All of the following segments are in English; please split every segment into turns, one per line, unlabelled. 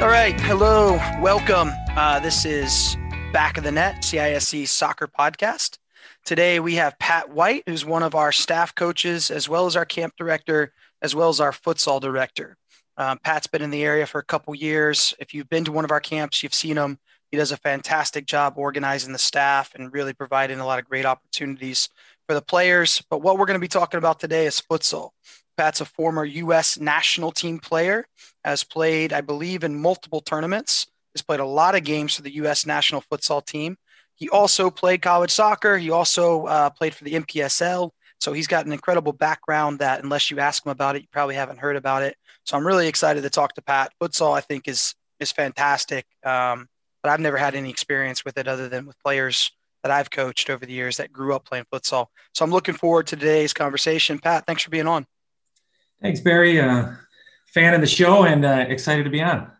All right. Hello. Welcome. Uh, this is Back of the Net, CISC Soccer Podcast. Today we have Pat White, who's one of our staff coaches, as well as our camp director, as well as our futsal director. Um, Pat's been in the area for a couple years. If you've been to one of our camps, you've seen him. He does a fantastic job organizing the staff and really providing a lot of great opportunities for the players. But what we're going to be talking about today is futsal. Pat's a former U.S. national team player, has played, I believe, in multiple tournaments, has played a lot of games for the U.S. national futsal team. He also played college soccer. He also uh, played for the NPSL. So he's got an incredible background that, unless you ask him about it, you probably haven't heard about it. So I'm really excited to talk to Pat. Futsal, I think, is is fantastic, um, but I've never had any experience with it other than with players that I've coached over the years that grew up playing futsal. So I'm looking forward to today's conversation. Pat, thanks for being on.
Thanks, Barry. Uh, fan of the show and uh, excited to be on.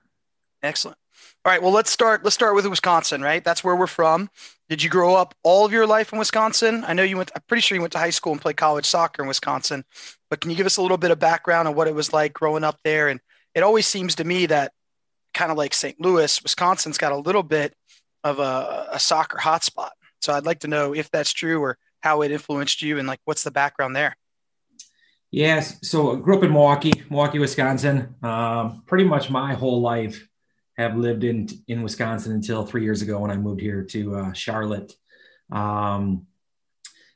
Excellent. All right. Well, let's start. Let's start with Wisconsin, right? That's where we're from. Did you grow up all of your life in Wisconsin? I know you went. I'm pretty sure you went to high school and played college soccer in Wisconsin. But can you give us a little bit of background on what it was like growing up there? And it always seems to me that kind of like St. Louis, Wisconsin's got a little bit of a, a soccer hotspot. So I'd like to know if that's true or how it influenced you and like what's the background there.
Yes. So I grew up in Milwaukee, Milwaukee, Wisconsin. Um, pretty much my whole life have lived in in Wisconsin until three years ago when I moved here to uh, Charlotte. Um,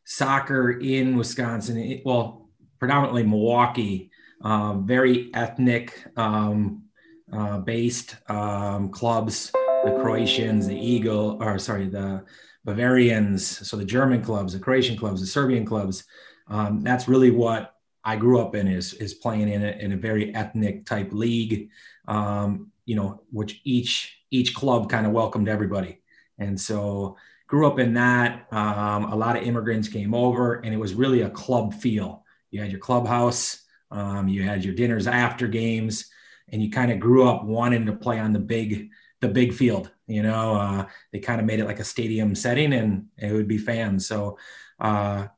soccer in Wisconsin, it, well, predominantly Milwaukee, uh, very ethnic um, uh, based um, clubs. The Croatians, the Eagle, or sorry, the Bavarians. So the German clubs, the Croatian clubs, the Serbian clubs. Um, that's really what I grew up in is is playing in a, in a very ethnic type league, um, you know, which each each club kind of welcomed everybody, and so grew up in that. Um, a lot of immigrants came over, and it was really a club feel. You had your clubhouse, um, you had your dinners after games, and you kind of grew up wanting to play on the big the big field. You know, uh, they kind of made it like a stadium setting, and it would be fans. So, uh,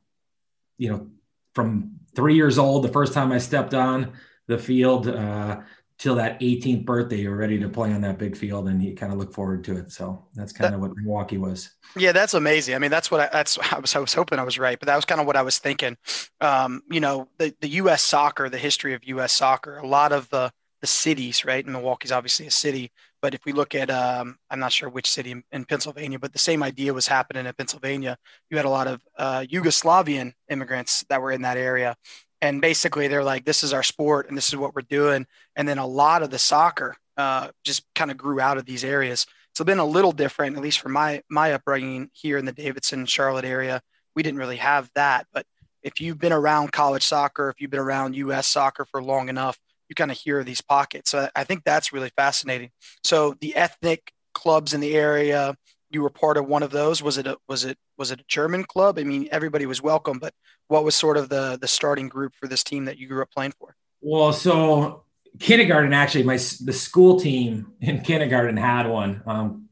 you know, from three years old, the first time I stepped on the field, uh, till that 18th birthday, you were ready to play on that big field, and you kind of look forward to it. So that's kind of what Milwaukee was.
Yeah, that's amazing. I mean, that's what I, that's I was I was hoping I was right, but that was kind of what I was thinking. Um, you know, the the U.S. soccer, the history of U.S. soccer, a lot of the the cities, right? And Milwaukee's obviously a city, but if we look at, um, I'm not sure which city in, in, Pennsylvania, but the same idea was happening in Pennsylvania. You had a lot of uh, Yugoslavian immigrants that were in that area. And basically, they're like, this is our sport and this is what we're doing. And then a lot of the soccer uh, just kind of grew out of these areas. So it's been a little different, at least for my my upbringing here in the Davidson, Charlotte area. We didn't really have that. But if you've been around college soccer, if you've been around U.S. soccer for long enough, you kind of hear these pockets. So I think that's really fascinating. So the ethnic clubs in the area, you were part of one of those. Was it a, was it was it a German club? I mean, everybody was welcome, but what was sort of the the starting group for this team that you grew up playing for?
Well, so kindergarten actually, my the school team in kindergarten had one, um,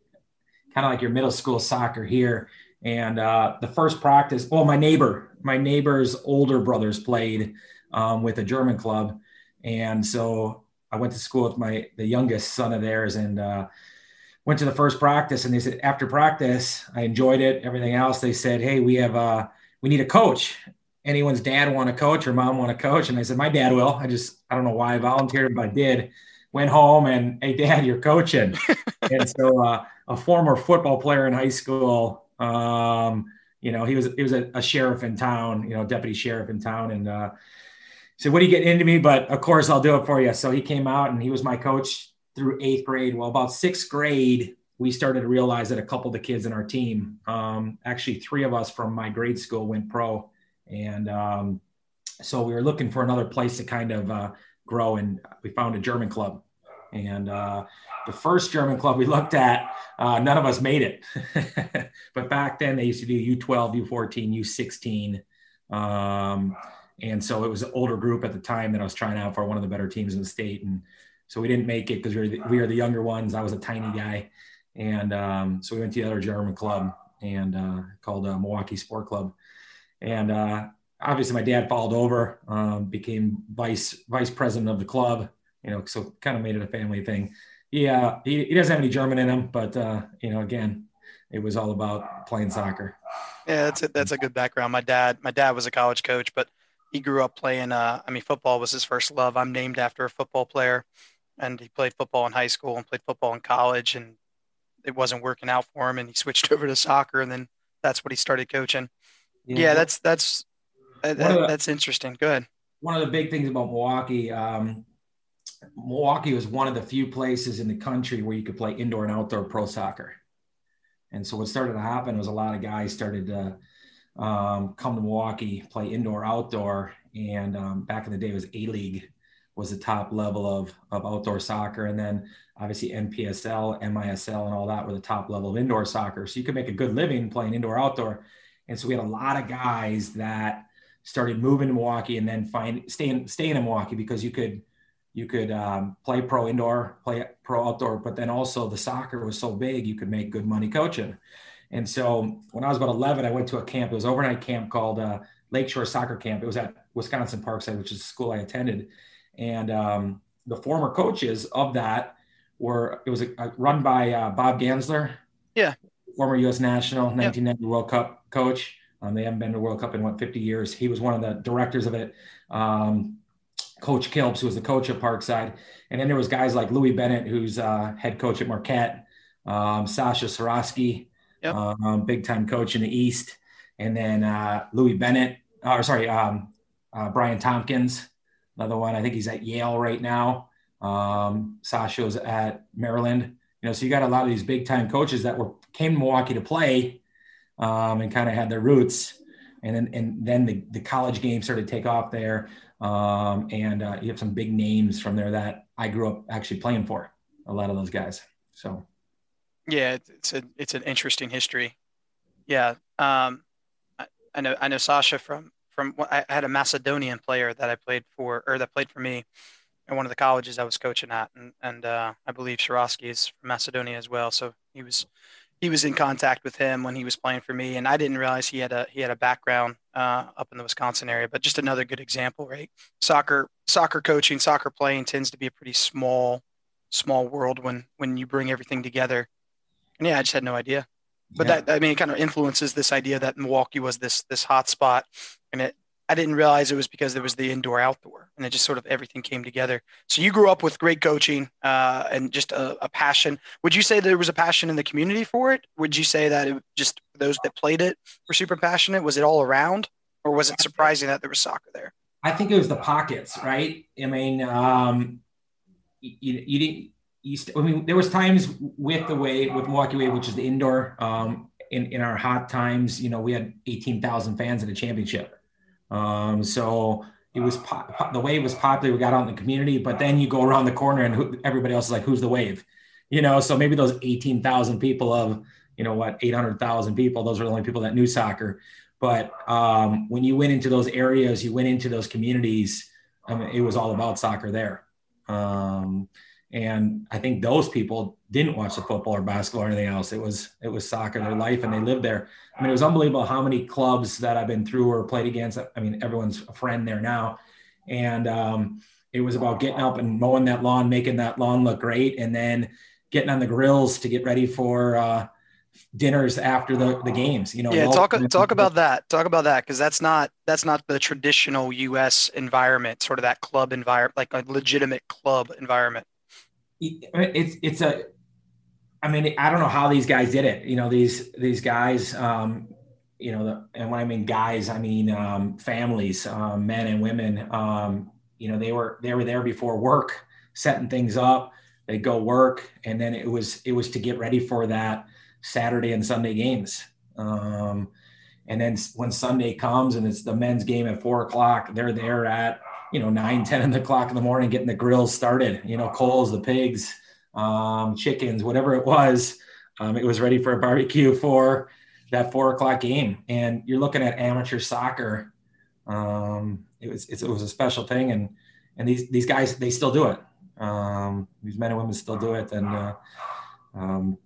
kind of like your middle school soccer here. And uh, the first practice, well, my neighbor, my neighbor's older brothers played um, with a German club, and so I went to school with my the youngest son of theirs, and uh, went to the first practice. And they said after practice, I enjoyed it. Everything else, they said, "Hey, we have uh, we need a coach. Anyone's dad want to coach or mom want to coach?" And I said, "My dad will." I just I don't know why I volunteered, but I did. Went home and hey, dad, you're coaching. and so uh, a former football player in high school. Um, you know, he was he was a, a, sheriff in town, you know, deputy sheriff in town, and uh, said, What are you getting into me? But of course, I'll do it for you. So he came out and he was my coach through eighth grade. Well, about sixth grade, we started to realize that a couple of the kids in our team, um, actually, three of us from my grade school went pro. And um, so we were looking for another place to kind of uh, grow. And we found a German club. And uh, the first German club we looked at, uh, none of us made it. but back then, they used to do U12, U14, U16. Um, and so it was an older group at the time that I was trying out for one of the better teams in the state. And so we didn't make it because we were the, we were the younger ones. I was a tiny guy. And um, so we went to the other German club and uh, called uh, Milwaukee Sport Club. And uh, obviously my dad followed over, um, became vice vice president of the club, you know, so kind of made it a family thing. yeah, he, he doesn't have any German in him, but uh, you know, again, it was all about playing soccer.
Yeah, that's a, that's a good background. My dad, my dad was a college coach, but he grew up playing. Uh, I mean, football was his first love. I'm named after a football player, and he played football in high school and played football in college, and it wasn't working out for him, and he switched over to soccer, and then that's what he started coaching. Yeah, yeah that's that's that, the, that's interesting. Good.
One of the big things about Milwaukee, um, Milwaukee was one of the few places in the country where you could play indoor and outdoor pro soccer. And so what started to happen was a lot of guys started to um, come to Milwaukee, play indoor, outdoor, and um, back in the day it was A League was the top level of of outdoor soccer, and then obviously NPSL, MISL, and all that were the top level of indoor soccer. So you could make a good living playing indoor, outdoor. And so we had a lot of guys that started moving to Milwaukee and then find staying staying in Milwaukee because you could you could um, play pro indoor, play pro outdoor, but then also the soccer was so big you could make good money coaching. And so when I was about 11, I went to a camp. It was overnight camp called uh, Lakeshore Soccer Camp. It was at Wisconsin Parkside, which is the school I attended. And um, the former coaches of that were it was a, a run by uh, Bob Gansler,
yeah,
former U.S. national 1990 yep. World Cup coach. Um, they haven't been to World Cup in what 50 years. He was one of the directors of it. Um, Coach Kilps, who was the coach at Parkside. And then there was guys like Louis Bennett, who's uh, head coach at Marquette, um, Sasha Cirovski, yep. um, big time coach in the East. And then uh, Louis Bennett, or sorry, um, uh, Brian Tompkins, another one. I think he's at Yale right now. Um, Sasha's at Maryland. You know, so you got a lot of these big time coaches that were came to Milwaukee to play um, and kind of had their roots. And then, and then the, the college game started to take off there. Um, and uh, you have some big names from there that I grew up actually playing for. A lot of those guys. So,
yeah, it's a it's an interesting history. Yeah, um, I, I know I know Sasha from from I had a Macedonian player that I played for or that played for me in one of the colleges I was coaching at, and and uh, I believe Cirovski is from Macedonia as well. So he was he was in contact with him when he was playing for me, and I didn't realize he had a he had a background uh, up in the Wisconsin area. But just another good example, right? Soccer soccer coaching, soccer playing tends to be a pretty small small world when when you bring everything together. And yeah, I just had no idea. But yeah. that I mean, it kind of influences this idea that Milwaukee was this this hot spot, and it I didn't realize it was because there was the indoor outdoor and it just sort of everything came together. So you grew up with great coaching uh, and just a, a, passion. Would you say there was a passion in the community for it? Would you say that it just those that played it were super passionate? Was it all around or was it surprising that there was soccer there?
I think it was the pockets, right? I mean, um, you, you didn't, you st- I mean, there was times with the way with Milwaukee Wave, which is the indoor, um, in, in our hot times, you know, we had 18,000 fans in the championship um, so it was po- the wave was popular. We got out in the community, but then you go around the corner and who, everybody else is like, "Who's the wave?" You know. So maybe those eighteen thousand people of you know what eight hundred thousand people, those are the only people that knew soccer. But um, when you went into those areas, you went into those communities. I mean, it was all about soccer there. Um, and I think those people didn't watch the football or basketball or anything else. It was it was soccer, their life, and they lived there. I mean, it was unbelievable how many clubs that I've been through or played against. I mean, everyone's a friend there now, and um, it was about getting up and mowing that lawn, making that lawn look great, and then getting on the grills to get ready for uh, dinners after the, the games. You know,
yeah. Talk talk about that. Talk about that because that's not that's not the traditional U.S. environment, sort of that club environment, like a legitimate club environment
it's it's a I mean, I don't know how these guys did it. You know, these these guys, um, you know, the, and when I mean guys, I mean um, families, um, men and women. Um, you know, they were they were there before work, setting things up. They go work, and then it was it was to get ready for that Saturday and Sunday games. Um, and then when Sunday comes and it's the men's game at four o'clock, they're there at you know, nine, 10 o'clock in the morning, getting the grills started, you know, coals, the pigs, um, chickens, whatever it was. Um, it was ready for a barbecue for that four o'clock game. And you're looking at amateur soccer. Um, it was, it was a special thing. And, and these, these guys, they still do it. Um, these men and women still do it. And, uh, um,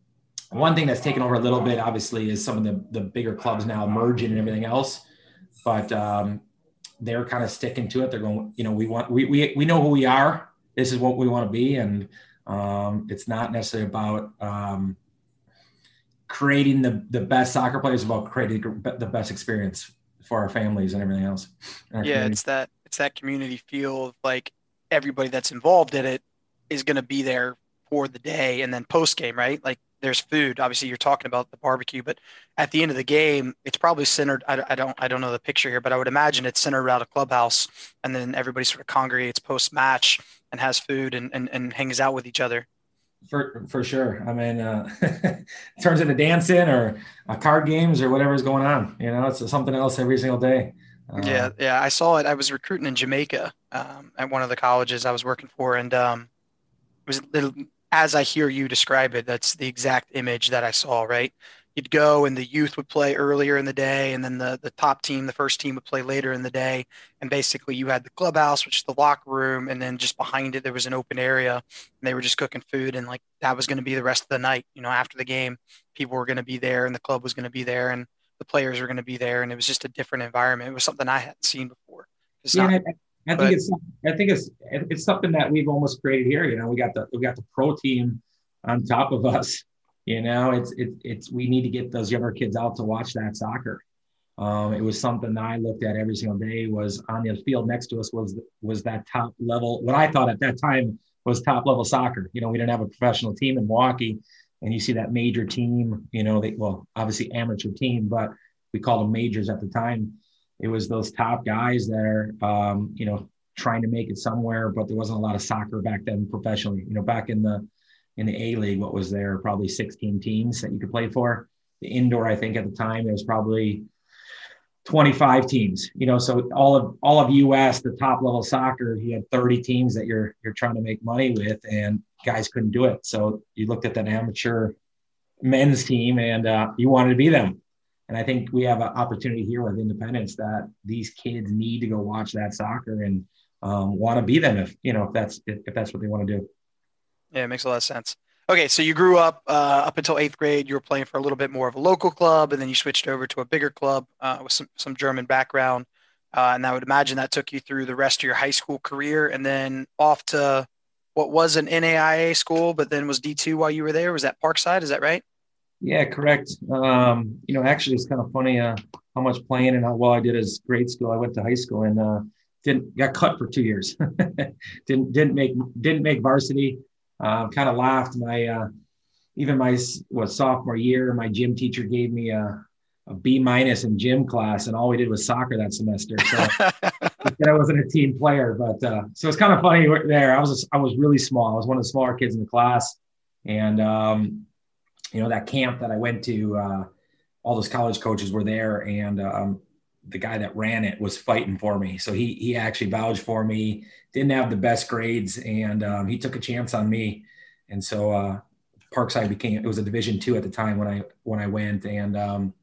one thing that's taken over a little bit, obviously, is some of the, the bigger clubs now merging and everything else. But um, they're kind of sticking to it. They're going, you know, we want, we, we, we know who we are. This is what we want to be. And Um, it's not necessarily about um, creating the, the best soccer players, about creating the best experience for our families and everything else.
Yeah, community. it's that it's that community feel of like everybody that's involved in it is going to be there for the day and then post game, right? Like there's food. Obviously, you're talking about the barbecue, but at the end of the game, it's probably centered. I, I, don't I don't know the picture here, but I would imagine it's centered around a clubhouse, and then everybody sort of congregates post match and has food and, and and hangs out with each other.
For for sure. I mean, uh, turns into dancing or uh, card games or whatever's going on. You know, it's something else every single day.
Uh, yeah, yeah. I saw it. I was recruiting in Jamaica um, at one of the colleges I was working for, and um, it was as I hear you describe it, that's the exact image that I saw, right? You'd go and the youth would play earlier in the day, and then the, the top team, the first team would play later in the day. And basically, you had the clubhouse, which is the locker room, and then just behind it, there was an open area, and they were just cooking food. And like that was going to be the rest of the night. You know, after the game, people were going to be there, and the club was going to be there, and the players were going to be there. And it was just a different environment. It was something I hadn't seen before.
It's yeah, not, I think it's I think it's it's something that we've almost created here. You know, we got the we got the pro team on top of us. You know, it's it's it's we need to get those younger kids out to watch that soccer. Um, it was something that I looked at every single day. Was on the field next to us was was that top level. What I thought at that time was top level soccer. You know, we didn't have a professional team in Milwaukee, and you see that major team. You know, they well obviously amateur team, but we called them majors at the time it was those top guys that are, um, you know, trying to make it somewhere, but there wasn't a lot of soccer back then professionally. You know, back in the in the A League, what was there? Probably 16 teams that you could play for. The indoor, I think at the time, there was probably 25 teams. You know, so all of all of US, the top level soccer, you had 30 teams that you're you're trying to make money with, and guys couldn't do it. So you looked at that amateur men's team, and uh, you wanted to be them. And I think we have an opportunity here with Independence that these kids need to go watch that soccer and um, want to be them if you know if that's if, if that's what they want to do.
Yeah, it makes a lot of sense. Okay, so you grew up uh, up until eighth grade. You were playing for a little bit more of a local club, and then you switched over to a bigger club uh, with some some German background. Uh, and I would imagine that took you through the rest of your high school career, and then off to what was an NAIA school, but then was D two while you were there. Was that Parkside? Is that right?
Yeah, correct. Um, you know, actually, it's kind of funny uh, how much playing and how well I did as grade school. I went to high school and uh, didn't got cut for two years. didn't didn't make didn't make varsity. Uh, kind of laughed. My uh, even my was sophomore year, my gym teacher gave me a, a B minus in gym class, and all we did was soccer that semester. So I wasn't a team player, but uh, so it's kind of funny there. I was I was really small. I was one of the smaller kids in the class, and um, you know that camp that I went to, uh, all those college coaches were there, and um, the guy that ran it was fighting for me. So he he actually vouched for me. Didn't have the best grades, and um, he took a chance on me. And so uh, Parkside became it was a Division two at the time when I when I went, and um,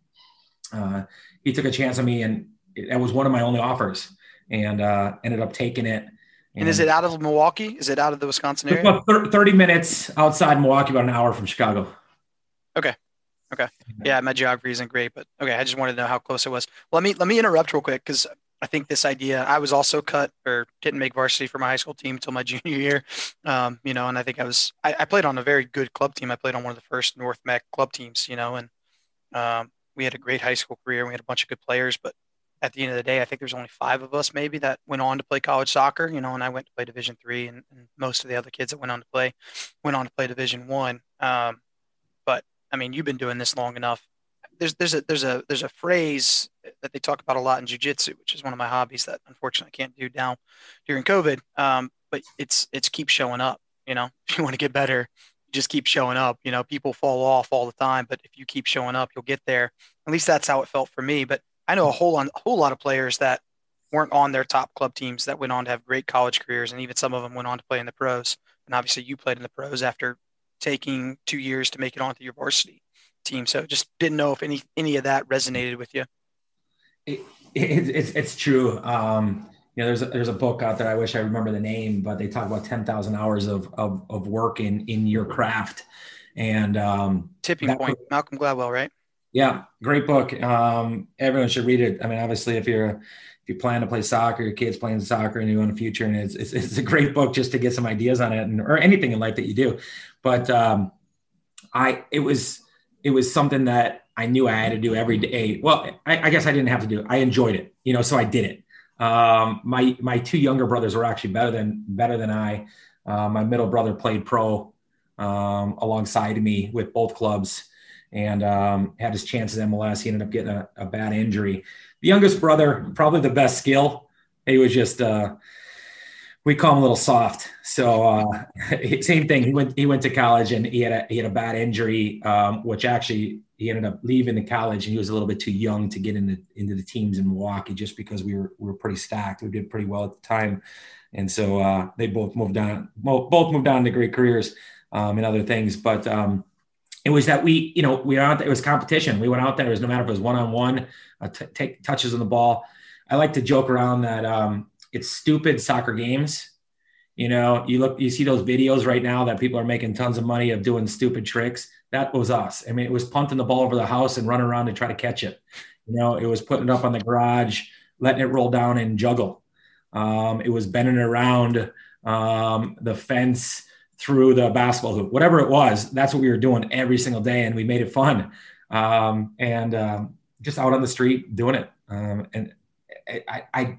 uh, he took a chance on me, and it, that was one of my only offers, and uh, ended up taking it.
And, and is it out of Milwaukee? Is it out of the Wisconsin area? About
30 minutes outside Milwaukee, about an hour from Chicago.
Okay. Okay. Yeah, my geography isn't great, but okay. I just wanted to know how close it was. Let me let me interrupt real quick because I think this idea. I was also cut or didn't make varsity for my high school team until my junior year. Um, you know, and I think I was I, I, played on a very good club team. I played on one of the first North Meck club teams. You know, and um, we had a great high school career. We had a bunch of good players, but at the end of the day, I think there's only five of us maybe that went on to play college soccer. You know, and I went to play Division three, and, and, most of the other kids that went on to play went on to play Division one. Um, I mean, you've been doing this long enough. There's there's a there's a there's a phrase that they talk about a lot in jujitsu, which is one of my hobbies that unfortunately I can't do now during COVID. Um, but it's it's keep showing up. You know, if you want to get better, just keep showing up. You know, people fall off all the time, but if you keep showing up, you'll get there. At least that's how it felt for me. But I know a whole on, a whole lot of players that weren't on their top club teams that went on to have great college careers, and even some of them went on to play in the pros. And obviously, you played in the pros after taking two years to make it onto your varsity team. So just didn't know if any any of that resonated with you.
It, it, it's it's true. Um, you know, there's a, there's a book out there. I wish I remember the name, but they talk about ten thousand hours of, of of work in in your craft. And um,
tipping point, Malcolm Gladwell, right?
Yeah, great book. Um, everyone should read it. I mean, obviously, if you're if you plan to play soccer, your kids playing soccer, and you want a future, and it's, it's, it's a great book just to get some ideas on it, and or anything in life that you do. But um, I it was it was something that I knew I had to do every day. Well, I, I guess I didn't have to do it. I enjoyed it, you know, so I did it. Um, my my two younger brothers were actually better than better than I. Uh, my middle brother played pro um, alongside me with both clubs and um, had his chance at MLS. He ended up getting a, a, bad injury. The youngest brother, probably the best skill. He was just uh, we call him a little soft. So uh, same thing. He went he went to college and he had a he had a bad injury, um, which actually he ended up leaving the college and he was a little bit too young to get into into the teams in Milwaukee just because we were we were pretty stacked. We did pretty well at the time, and so uh, they both moved on. Both moved on to great careers um, and other things. But um, it was that we you know we were out there, it was competition. We went out there. It was no matter if it was one on one, take touches on the ball. I like to joke around that um, it's stupid soccer games. You know, you look, you see those videos right now that people are making tons of money of doing stupid tricks that was us. I mean, it was punting the ball over the house and running around to try to catch it. You know, it was putting it up on the garage, letting it roll down and juggle. Um, it was bending around um, the fence through the basketball hoop, whatever it was. That's what we were doing every single day, and we made it fun. Um, and um, just out on the street doing it. Um, and I, I,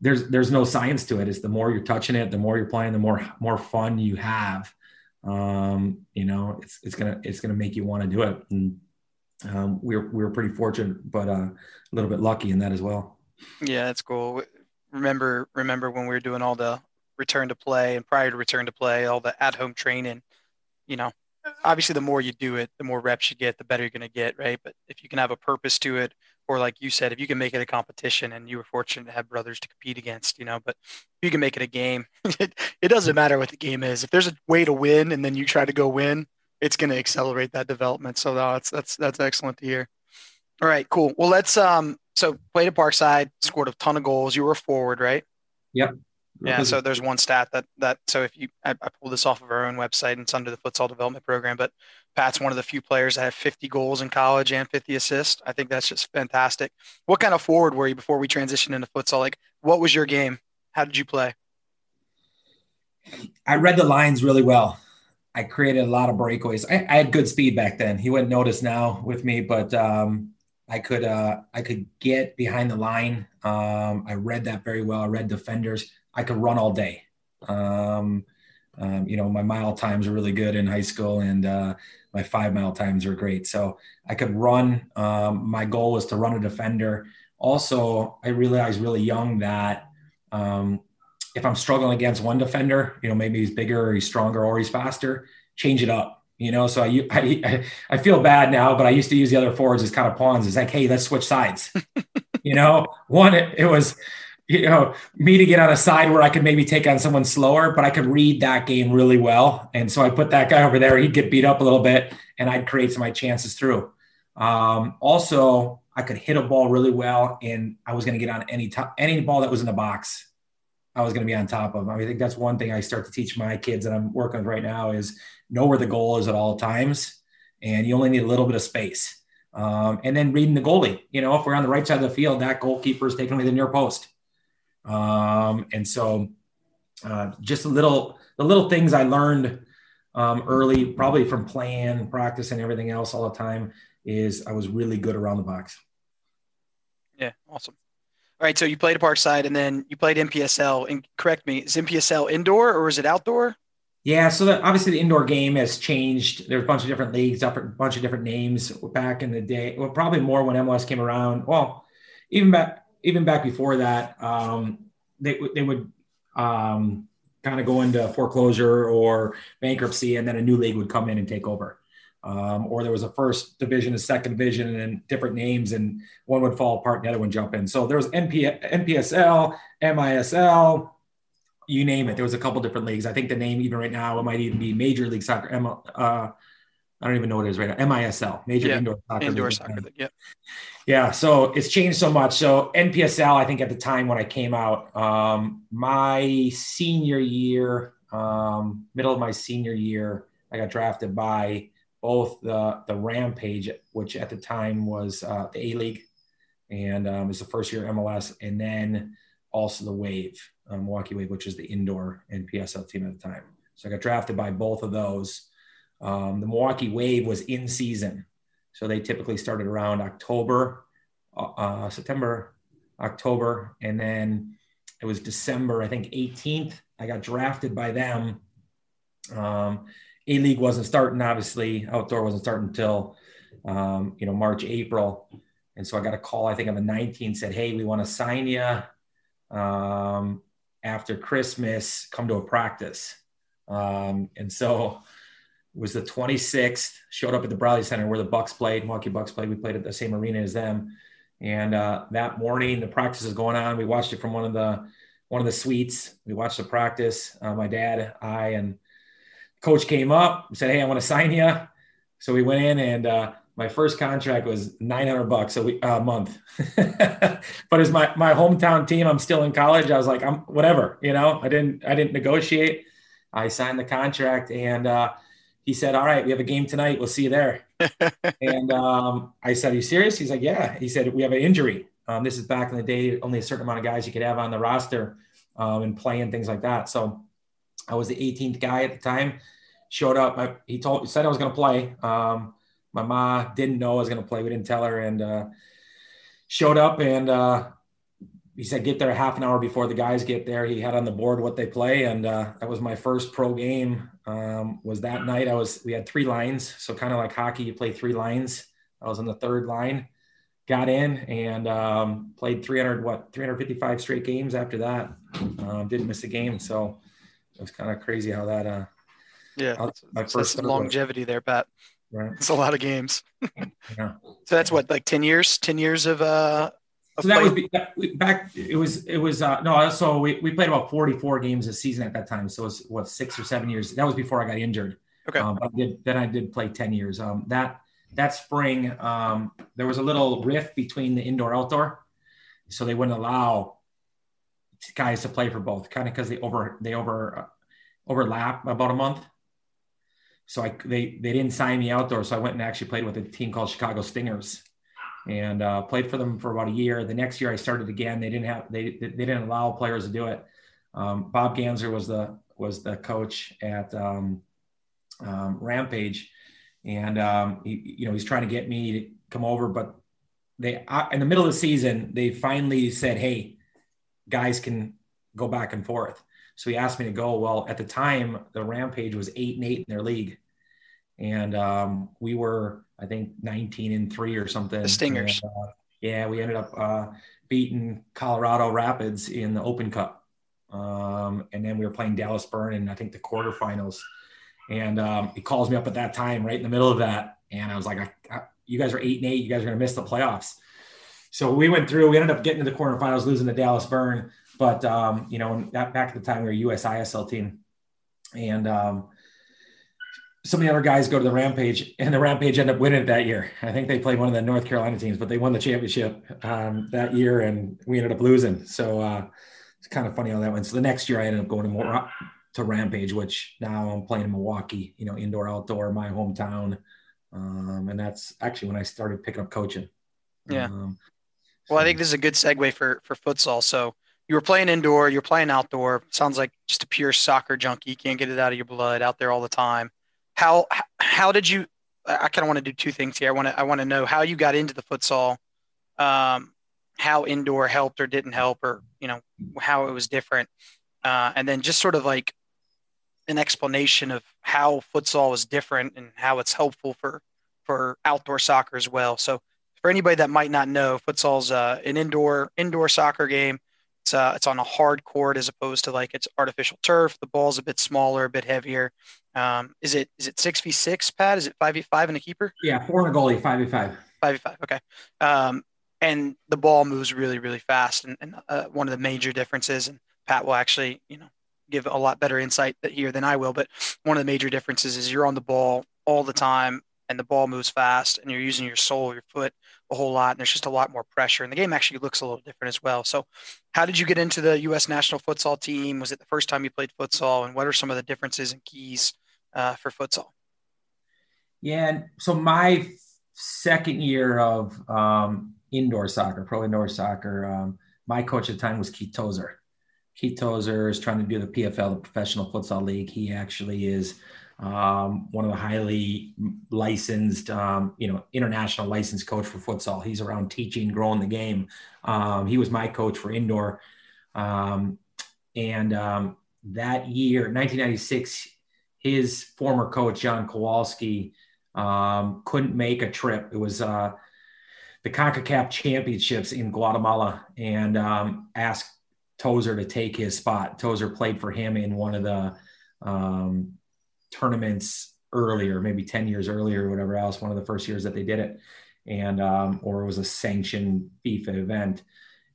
there's there's no science to it. It's the more you're touching it, the more you're playing, the more more fun you have um, you know, it's it's gonna it's gonna make you want to do it. And um, we we're we are pretty fortunate, but uh, a little bit lucky in that as well.
Yeah, that's cool. Remember remember when we were doing all the return to play and prior to return to play, all the at home training. You know, obviously the more you do it, the more reps you get, the better you're gonna get, right? But if you can have a purpose to it, or like you said, if you can make it a competition and you were fortunate to have brothers to compete against, you know, but if you can make it a game, it, it doesn't matter what the game is. If there's a way to win and then you try to go win, it's going to accelerate that development. So no, that's, that's, that's excellent to hear. All right, cool. Well, let's, um, so played at Parkside, scored a ton of goals. You were a forward, right?
Yep.
Yeah, so there's one stat that that so if you I, I, pulled this off of our own website and it's under the futsal development program, but Pat's one of the few players that have 50 goals in college and 50 assists. I think that's just fantastic. What kind of forward were you before we transitioned into futsal? Like, what was your game? How did you play?
I read the lines really well. I created a lot of breakaways. I, I had good speed back then. He wouldn't notice now with me, but um, I could uh, I could get behind the line. Um, I read that very well. I read defenders. I could run all day. Um, um, you know, my mile times were really good in high school, and uh, my five mile times were great. So I could run. Um, my goal was to run a defender. Also, I realized really young that um, if I'm struggling against one defender, you know, maybe he's bigger or he's stronger or he's faster, change it up. You know, so I, I, I feel bad now, but I used to use the other forwards as kind of pawns. It's like, hey, let's switch sides. you know, one, it, it was you know, me to get on a side where I could maybe take on someone slower, but I could read that game really well. And so I put that guy over there. He'd get beat up a little bit, and I'd create some of my chances through. Um, also, I could hit a ball really well, and I was going to get on any top, any ball that was in the box. I was going to be on top of. I, mean, I think that's one thing I start to teach my kids that I'm working with right now is know where the goal is at all times, and you only need a little bit of space. Um, and then reading the goalie. You know, if we're on the right side of the field, that goalkeeper is taking away the near post um, and so uh, just a little, the little things I learned um, early, probably from playing, practice, and everything else all the time, is I was really good around the box.
Yeah, awesome. All right, so you played a Parkside, and then you played NPSL. And correct me, is NPSL indoor or is it outdoor?
Yeah, so the, obviously the indoor game has changed. There's a bunch of different leagues, a bunch of different names back in the day. Well, probably more when MLS came around. Well, even back even back before that, um, they they would um, kind of go into foreclosure or bankruptcy, and then a new league would come in and take over. Um, or there was a first division, a second division, and then different names, and one would fall apart and the other would jump in. So there was NP, NPSL, MISL, you name it. There was a couple different leagues. I think the name even right now it might even be Major League Soccer. uh, I don't even know what it is right now. MISL, Major
yeah.
Indoor
Soccer Indoor League. Soccer League. Yep.
Yeah. So it's changed so much. So NPSL, I think at the time when I came out, um, my senior year, um, middle of my senior year, I got drafted by both the the Rampage, which at the time was uh, the A League, and um, was the first year MLS, and then also the Wave, um, Milwaukee Wave, which is the indoor NPSL team at the time. So I got drafted by both of those. Um, the Milwaukee Wave was in season, so they typically started around October, uh, uh September, October, and then it was December, I think 18th. I got drafted by them. Um, a League wasn't starting, obviously. Outdoor wasn't starting until, um, you know, March, April. And so I got a call, I think on the 19th, said, Hey, we want to sign you um, after Christmas, come to a practice. Um, and so was the 26th, showed up at the Bradley Center where the Bucks played, Milwaukee Bucks played. We played at the same arena as them. And uh, that morning, the practice is going on. We watched it from one of the one of the suites. We watched the practice. Uh, my dad, I, and coach came up, said, "Hey, I want to sign you." So we went in, and uh, my first contract was 900 bucks a, week, a month. but as my my hometown team, I'm still in college. I was like, I'm whatever, you know. I didn't I didn't negotiate. I signed the contract, and uh, he said, "All right, we have a game tonight. We'll see you there." and um, I said, Are you serious? He's like, Yeah. He said, We have an injury. Um, this is back in the day, only a certain amount of guys you could have on the roster um, and play and things like that. So I was the 18th guy at the time. Showed up. I, he told said I was going to play. Um, my mom didn't know I was going to play. We didn't tell her, and uh, showed up and uh, he said get there half an hour before the guys get there. He had on the board what they play, and uh, that was my first pro game. Um, was that night? I was we had three lines, so kind of like hockey, you play three lines. I was on the third line, got in and um, played 300 what 355 straight games after that. Um, didn't miss a game, so it was kind of crazy how that. Uh,
yeah, my first longevity was. there, Pat.
Right.
It's a lot of games. yeah. So that's what like 10 years, 10 years of uh
so that was back. It was it was uh, no. So we, we played about forty four games a season at that time. So it was what six or seven years. That was before I got injured.
Okay. Um,
I did, then I did play ten years. Um, that that spring um, there was a little rift between the indoor outdoor, so they wouldn't allow guys to play for both, kind of because they over they over uh, overlap about a month. So I they they didn't sign me outdoor, so I went and actually played with a team called Chicago Stingers and uh, played for them for about a year. The next year I started again. They didn't have they they didn't allow players to do it. Um, Bob Gansler was the was the coach at um, um, Rampage, and um, he, you know he's trying to get me to come over, but they in the middle of the season they finally said, "Hey, guys can go back and forth." So he asked me to go. Well, at the time, the Rampage was eight and eight in their league, and um, we were I think 19 and three or something.
The Stingers.
And, uh, yeah, we ended up uh, beating Colorado Rapids in the Open Cup, um, and then we were playing Dallas Burn in I think the quarterfinals. And um, he calls me up at that time, right in the middle of that, and I was like, I, I, "You guys are eight and eight. You guys are going to miss the playoffs." So we went through. We ended up getting to the quarterfinals, losing to Dallas Burn. But um, you know, that, back at the time, we were a USISL team, and um, some of the other guys go to the Rampage, and the Rampage end up winning it that year. I think they played one of the North Carolina teams, but they won the championship um, that year, and we ended up losing. So uh, it's kind of funny how that went. So the next year, I ended up going to more to Rampage, which now I'm playing in Milwaukee. You know, indoor, outdoor, my hometown, um, and that's actually when I started picking up coaching.
Yeah. Um, well, I think this is a good segue for for futsal. So you were playing indoor, you're playing outdoor. Sounds like just a pure soccer junkie. You can't get it out of your blood out there all the time how how did you? I kind of want to do two things here. I want to I want to know how you got into the futsal, um, how indoor helped or didn't help, or you know how it was different, uh, and then just sort of like an explanation of how futsal is different and how it's helpful for for outdoor soccer as well. So for anybody that might not know, futsal's uh, an indoor indoor soccer game. It's uh, it's on a hard court as opposed to like it's artificial turf. The ball's a bit smaller, a bit heavier. Um, is it is it six v six, Pat? Is it five v five and a keeper?
Yeah, four and a goalie, five v five.
Five v five. Okay. Um, and the ball moves really really fast, and, and uh, one of the major differences, and Pat will actually you know give a lot better insight here than I will, but one of the major differences is you're on the ball all the time, and the ball moves fast, and you're using your sole, your foot a whole lot, and there's just a lot more pressure. And the game actually looks a little different as well. So, how did you get into the U.S. national futsal team? Was it the first time you played futsal? And what are some of the differences and keys uh, for futsal?
Yeah. So my second year of um, indoor soccer, pro indoor soccer, um, my coach at the time was Keith Tozer. Keith Tozer is trying to do the PFL, the Professional Futsal League. He actually is um, one of the highly licensed, um, you know, international licensed coach for futsal. He's around teaching, growing the game. Um, he was my coach for indoor. Um, and um, that year, 1996, his former coach, John Kowalski, um, couldn't make a trip. It was uh, the CONCACAF championships in Guatemala and asked Tozer to take his spot. Tozer played for him in one of the um, tournaments earlier, maybe 10 years earlier or whatever else, one of the first years that they did it. And, um, or it was a sanctioned FIFA event.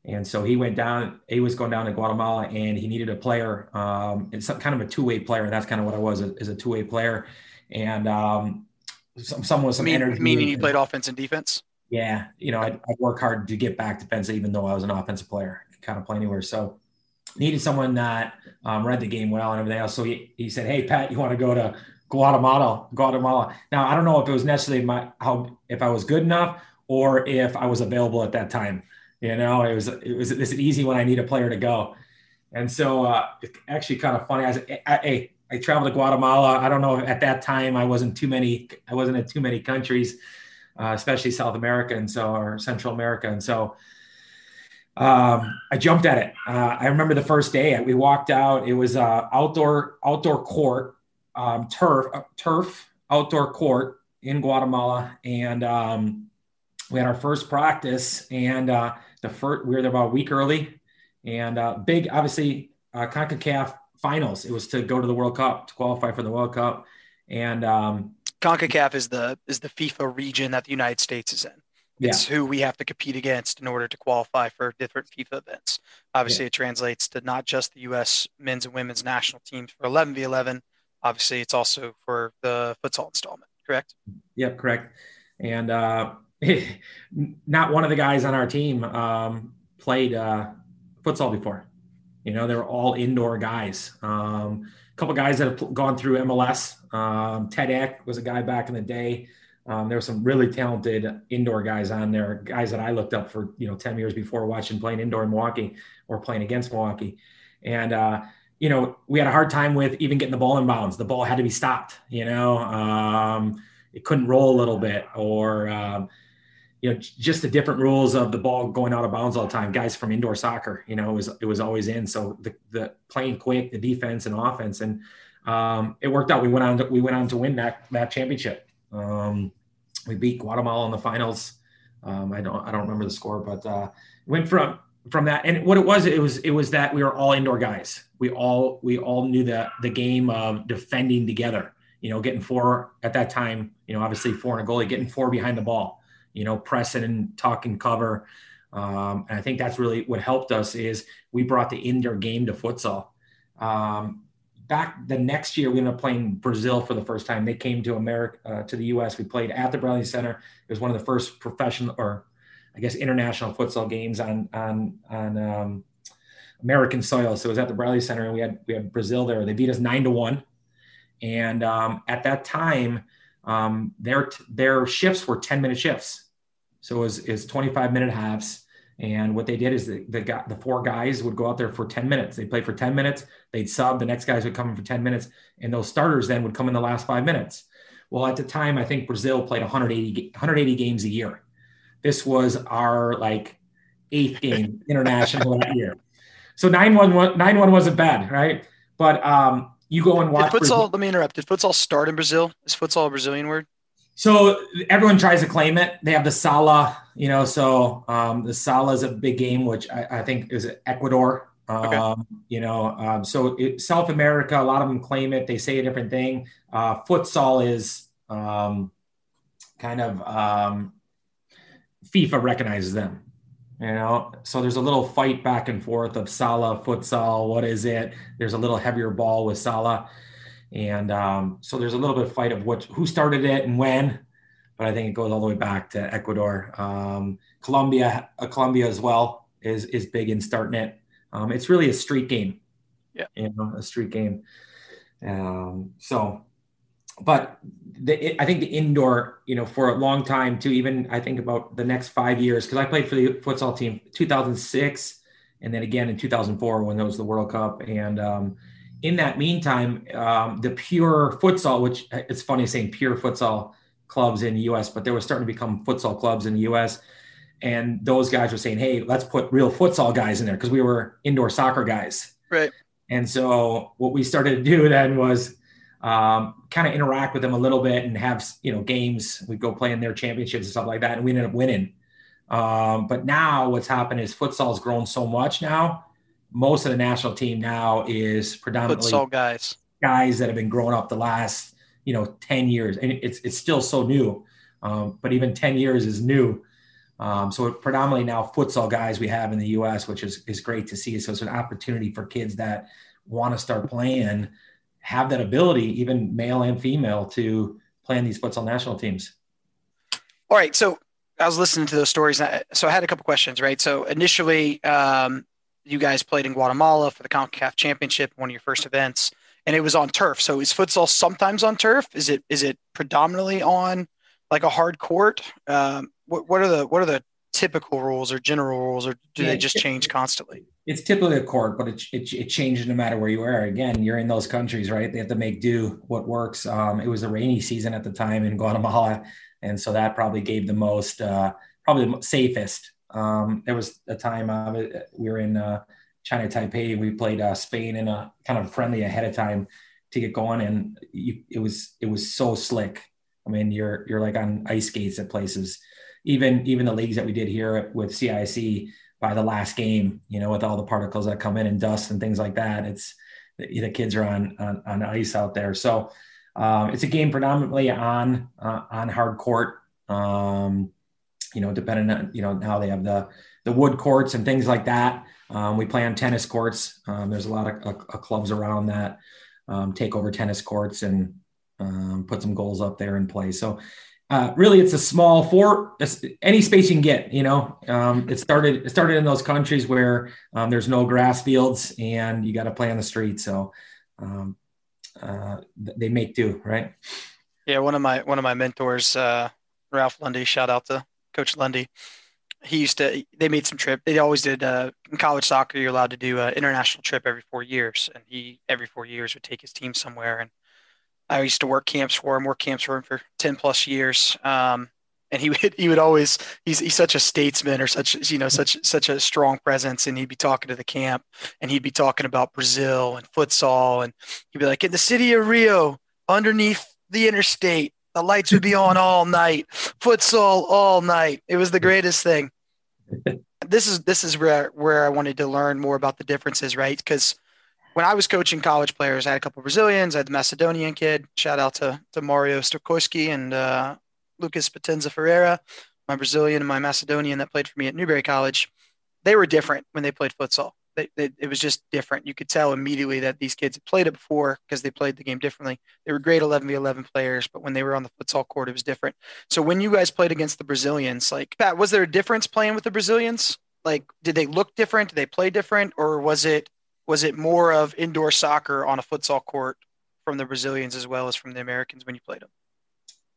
And so he went down, he was going down to Guatemala and he needed a player. Um, it's some kind of a two-way player. And that's kind of what I was as a two-way player. And, um, some, someone with some
mean,
energy.
Meaning you played offense and defense?
Yeah. You know, I'd, I'd work hard to get back defense, even though I was an offensive player, kind of play anywhere. So needed someone that um, read the game well and everything else. So he, he said, Hey, Pat, you want to go to Guatemala, Guatemala. Now, I don't know if it was necessarily my how if I was good enough or if I was available at that time. You know, it was it was it's easy when I need a player to go, and so uh, actually kind of funny. I was hey, I traveled to Guatemala. I don't know at that time I wasn't too many. I wasn't in too many countries, uh, especially South America and so or Central America, and so um, I jumped at it. Uh, I remember the first day we walked out. It was uh, outdoor outdoor court um, turf uh, turf outdoor court in Guatemala, and um, we had our first practice. And uh, the first we were there about a week early, and uh, big obviously uh, Concacaf finals. It was to go to the World Cup to qualify for the World Cup, and um,
Concacaf is the is the FIFA region that the United States is in. It's yeah. who we have to compete against in order to qualify for different FIFA events. Obviously, yeah. it translates to not just the U.S. men's and women's national teams for 11v11, obviously it's also for the futsal installment, correct?
Yep, correct. And uh, not one of the guys on our team um, played uh, futsal before. You know, they were all indoor guys. Um, a couple guys that have gone through MLS. Um, Ted Eck was a guy back in the day. Um, there were some really talented indoor guys on there, guys that I looked up for, you know, 10 years before watching playing indoor in Milwaukee or playing against Milwaukee. And uh, you know, we had a hard time with even getting the ball in bounds. The ball had to be stopped, you know, um, it couldn't roll a little bit or, um, you know, just the different rules of the ball going out of bounds all the time. Guys from indoor soccer, you know, it was, it was always in. So the, the playing quick, the defense and offense, and um, it worked out. We went on to, we went on to win that, that championship. Um, we beat Guatemala in the finals. Um, I don't, I don't remember the score, but uh, went from from that and what it was it was it was that we were all indoor guys we all we all knew the the game of defending together you know getting four at that time you know obviously four and a goalie getting four behind the ball you know pressing and talking cover. Um, and i think that's really what helped us is we brought the indoor game to futsal. Um, back the next year we ended up playing brazil for the first time. They came to america uh, to the us we played at the bradley center. It was one of the first professional or I guess international futsal games on on on um, American soil. So it was at the Bradley Center, and we had we had Brazil there. They beat us nine to one, and um, at that time, um, their their shifts were ten minute shifts. So it was is twenty five minute halves. And what they did is the, the the four guys would go out there for 10 minutes. They played for 10 minutes. They'd sub. The next guys would come in for 10 minutes. And those starters then would come in the last five minutes. Well, at the time, I think Brazil played 180, 180 games a year. This was our like eighth game international that year. So 9 1 9 1 wasn't bad, right? But um, you go and watch.
Did futsal, let me interrupt. Did futsal start in Brazil? Is futsal a Brazilian word?
So everyone tries to claim it. They have the Sala, you know. So um, the Sala is a big game, which I, I think is Ecuador. Um, okay. You know, um, so it, South America, a lot of them claim it. They say a different thing. Uh, futsal is um, kind of um, FIFA recognizes them. You know, so there's a little fight back and forth of Sala futsal. What is it? There's a little heavier ball with Sala, and um, so there's a little bit of fight of what who started it and when. But I think it goes all the way back to Ecuador, um, Colombia, uh, Colombia as well is is big in starting it. Um, it's really a street game.
Yeah,
you know, a street game. Um, so but the, I think the indoor, you know, for a long time too, even I think about the next five years, because I played for the futsal team 2006 and then again in 2004 when there was the World Cup. And um, in that meantime, um, the pure futsal, which it's funny saying pure futsal clubs in the US, but they were starting to become futsal clubs in the US. And those guys were saying, hey, let's put real futsal guys in there because we were indoor soccer guys.
Right.
And so what we started to do then was um, kind of interact with them a little bit and have you know games. We go play in their championships and stuff like that, and we ended up winning. Um, but now what's happened is futsal has grown so much now. Most of the national team now is predominantly
futsal guys,
guys that have been growing up the last you know ten years, and it's it's still so new. Um, but even ten years is new. Um, so predominantly now futsal guys we have in the U.S., which is is great to see. So it's an opportunity for kids that want to start playing have that ability, even male and female, to play in these futsal national teams.
All right. So I was listening to those stories. So I had a couple questions, right? So initially, um, you guys played in Guatemala for the CONCACAF Championship, one of your first events, and it was on turf. So is futsal sometimes on turf? Is it is it predominantly on like a hard court? Um, what, what are the what are the typical rules or general rules, or do yeah, they just change constantly?
It's typically a court, but it, it, it, changes no matter where you are. Again, you're in those countries, right? They have to make do what works. Um, it was a rainy season at the time in Guatemala, and so that probably gave the most, uh, probably the safest. Um, there was a time uh, we were in uh, China Taipei. We played uh, Spain in a kind of friendly ahead of time to get going, and you, it was it was so slick. I mean, you're you're like on ice skates at places even even the leagues that we did here with CIC by the last game, you know, with all the particles that come in and dust and things like that, it's the kids are on on, on ice out there. So um, it's a game predominantly on uh, on hard court. Um, you know, depending on you know how they have the the wood courts and things like that. Um, we play on tennis courts. Um, there's a lot of, of, of clubs around that um, take over tennis courts and um, put some goals up there and play. So uh, really it's a small four any space you can get you know? Um, it started it started in those countries where um, there's no grass fields and you got to play on the street. So um, uh, they make do right?
Yeah one of my one of my mentors uh, ralph lundy shout out to coach lundy. He used to they made some trip they always did uh, in college soccer you're allowed to do an international trip every four years. And he every four years would take his team somewhere and I used to work camps for him, work camps for him for 10 plus years. Um, and he would, he would always, he's, he's such a statesman or such, you know, such, such a strong presence. And he'd be talking to the camp and he'd be talking about Brazil and futsal. And he'd be like, in the city of Rio, underneath the interstate, the lights would be on all night, futsal all night. It was the greatest thing. This is, this is where, where I wanted to learn more about the differences, right? Because when I was coaching college players, I had a couple Brazilians. I had the Macedonian kid. Shout out to, to Mario Stokowski and uh, Lucas Potenza Ferreira, my Brazilian and my Macedonian that played for me at Newberry College. They were different when they played futsal. They, they, it was just different. You could tell immediately that these kids had played it before because they played the game differently. They were great 11 v 11 players, but when they were on the futsal court, it was different. So when you guys played against the Brazilians, like Pat, was there a difference playing with the Brazilians? Like, did they look different? Did they play different, or was it was it more of indoor soccer on a futsal court from the Brazilians as well as from the Americans when you played them?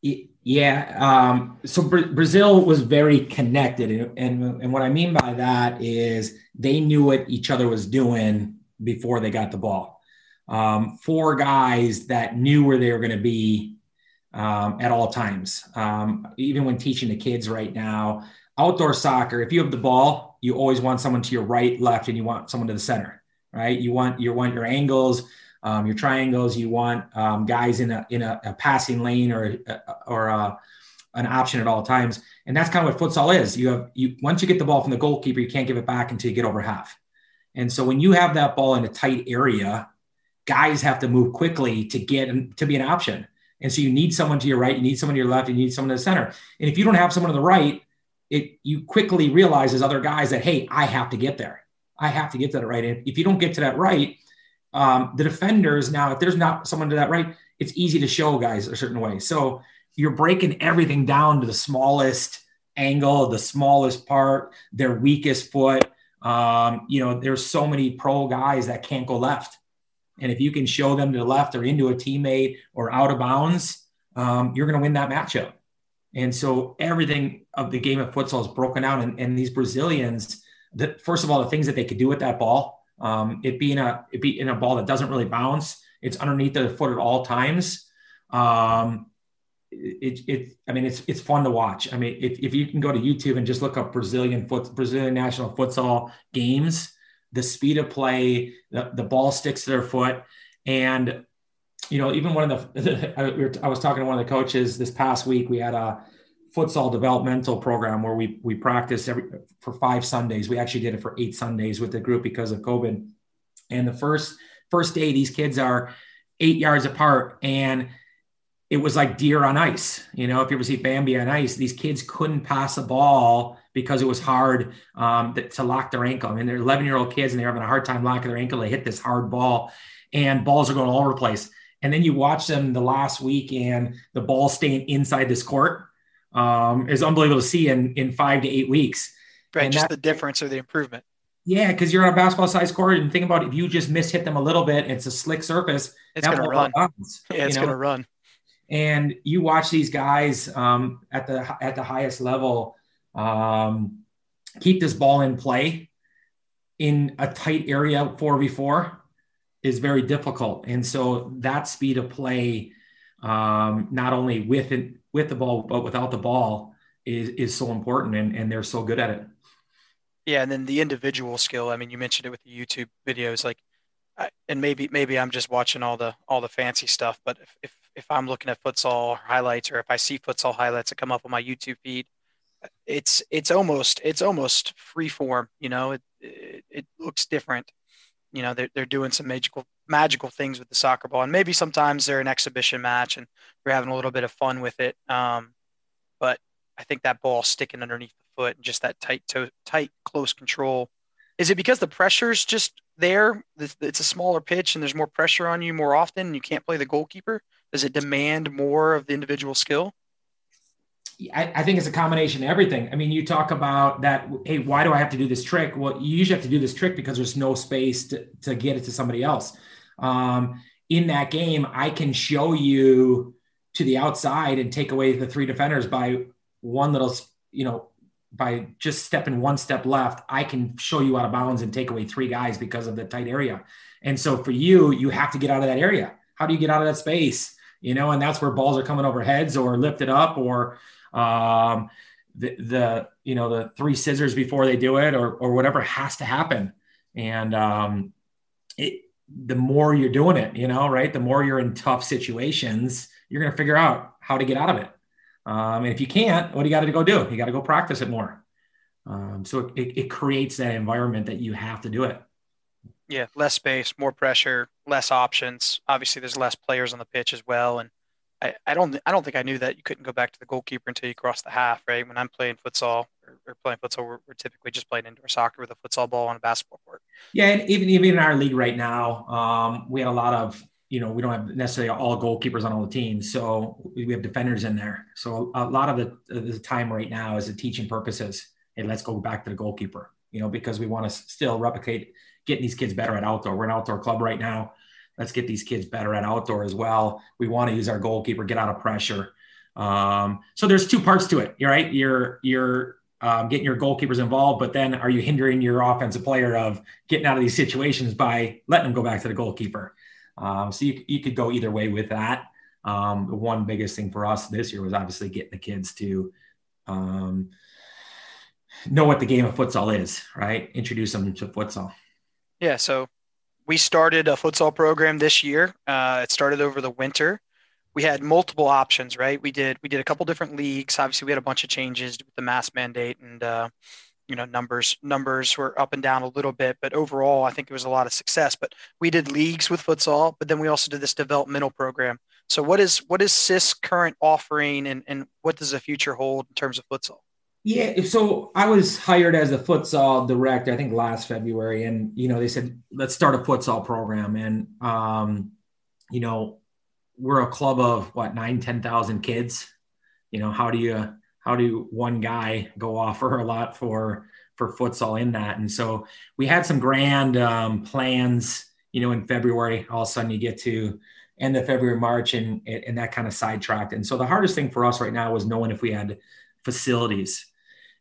Yeah. Um, so Bra- Brazil was very connected. And, and, and what I mean by that is they knew what each other was doing before they got the ball. Um, four guys that knew where they were going to be um, at all times. Um, even when teaching the kids right now, outdoor soccer, if you have the ball, you always want someone to your right, left, and you want someone to the center right? You want you want your angles, um, your triangles. You want um, guys in a in a, a passing lane or or uh, an option at all times. And that's kind of what futsal is. You have you once you get the ball from the goalkeeper, you can't give it back until you get over half. And so when you have that ball in a tight area, guys have to move quickly to get to be an option. And so you need someone to your right, you need someone to your left, you need someone to the center. And if you don't have someone to the right, it you quickly realize as other guys that hey, I have to get there. I have to get to that right. And if you don't get to that right, um, the defenders now, if there's not someone to that right, it's easy to show guys a certain way. So you're breaking everything down to the smallest angle, the smallest part, their weakest foot. Um, you know, there's so many pro guys that can't go left. And if you can show them to the left or into a teammate or out of bounds, um, you're going to win that matchup. And so everything of the game of futsal is broken down. And, and these Brazilians, that first of all, the things that they could do with that ball, um, it being a it being a ball that doesn't really bounce, it's underneath the foot at all times. Um, it, it, I mean, it's, it's fun to watch. I mean, if, if you can go to YouTube and just look up Brazilian foot, Brazilian national futsal games, the speed of play, the, the ball sticks to their foot. And, you know, even one of the, I was talking to one of the coaches this past week, we had a futsal developmental program where we, we practiced every for five Sundays. We actually did it for eight Sundays with the group because of COVID. And the first, first day, these kids are eight yards apart and it was like deer on ice. You know, if you ever see Bambi on ice, these kids couldn't pass a ball because it was hard um, to lock their ankle. I mean, they're 11 year old kids and they're having a hard time locking their ankle. They hit this hard ball and balls are going all over the place. And then you watch them the last week and the ball staying inside this court um, is unbelievable to see in, in five to eight weeks.
Right.
And
just that, the difference or the improvement.
Yeah, because you're on a basketball size court and think about it, if you just miss hit them a little bit, it's a slick surface.
It's going to run. Bounce, yeah, it's going to run
and you watch these guys um, at the at the highest level um, keep this ball in play in a tight area 4v4 is very difficult and so that speed of play um, not only with it, with the ball but without the ball is is so important and, and they're so good at it
yeah and then the individual skill i mean you mentioned it with the youtube videos like and maybe maybe i'm just watching all the all the fancy stuff but if, if if I'm looking at futsal highlights or if I see futsal highlights that come up on my YouTube feed, it's it's almost it's almost free form. You know, it, it, it looks different. You know, they're they're doing some magical magical things with the soccer ball, and maybe sometimes they're an exhibition match and they're having a little bit of fun with it. Um, but I think that ball sticking underneath the foot and just that tight toe, tight close control. Is it because the pressure's just there? It's a smaller pitch and there's more pressure on you more often, and you can't play the goalkeeper does it demand more of the individual skill?
I, I, think it's a combination of everything. I mean, you talk about that. Hey, why do I have to do this trick? Well, you usually have to do this trick because there's no space to, to get it to somebody else. Um, in that game, I can show you to the outside and take away the three defenders by one little, you know, by just stepping one step left. I can show you out of bounds and take away three guys because of the tight area. And so for you, you have to get out of that area. How do you get out of that space? you know, and that's where balls are coming over heads or lifted up or um, the, the, you know, the three scissors before they do it or, or whatever has to happen. And um, it, the more you're doing it, you know, right, the more you're in tough situations, you're going to figure out how to get out of it. Um, and if you can't, what do you got to go do? You got to go practice it more. Um, so it, it creates that environment that you have to do it.
Yeah, less space, more pressure, less options. Obviously, there's less players on the pitch as well, and I, I don't I don't think I knew that you couldn't go back to the goalkeeper until you cross the half. Right when I'm playing futsal or, or playing futsal, we're, we're, typically just playing indoor soccer with a futsal ball on a basketball court.
Yeah, and even even in our league right now, um, we had a lot of you know we don't have necessarily all goalkeepers on all the teams, so we have defenders in there. So a lot of the, the time right now is the teaching purposes. Hey, let's go back to the goalkeeper. You know, because we want to still replicate getting these kids better at outdoor. We're an outdoor club right now. Let's get these kids better at outdoor as well. We want to use our goalkeeper, get out of pressure. Um, so there's two parts to it. You're right. You're you're um, getting your goalkeepers involved, but then are you hindering your offensive player of getting out of these situations by letting them go back to the goalkeeper? Um, so you, you could go either way with that. Um, the one biggest thing for us this year was obviously getting the kids to um, know what the game of futsal is, right? Introduce them to futsal.
Yeah, so we started a futsal program this year. Uh, it started over the winter. We had multiple options, right? We did we did a couple different leagues. Obviously, we had a bunch of changes with the mask mandate, and uh, you know numbers numbers were up and down a little bit. But overall, I think it was a lot of success. But we did leagues with futsal, but then we also did this developmental program. So what is what is CIS current offering, and and what does the future hold in terms of futsal?
Yeah, so I was hired as a futsal director, I think last February, and you know they said let's start a futsal program, and um, you know we're a club of what nine, ten thousand kids. You know how do you how do one guy go offer a lot for for futsal in that? And so we had some grand um, plans. You know, in February, all of a sudden you get to end of February, March, and and that kind of sidetracked. And so the hardest thing for us right now was knowing if we had facilities.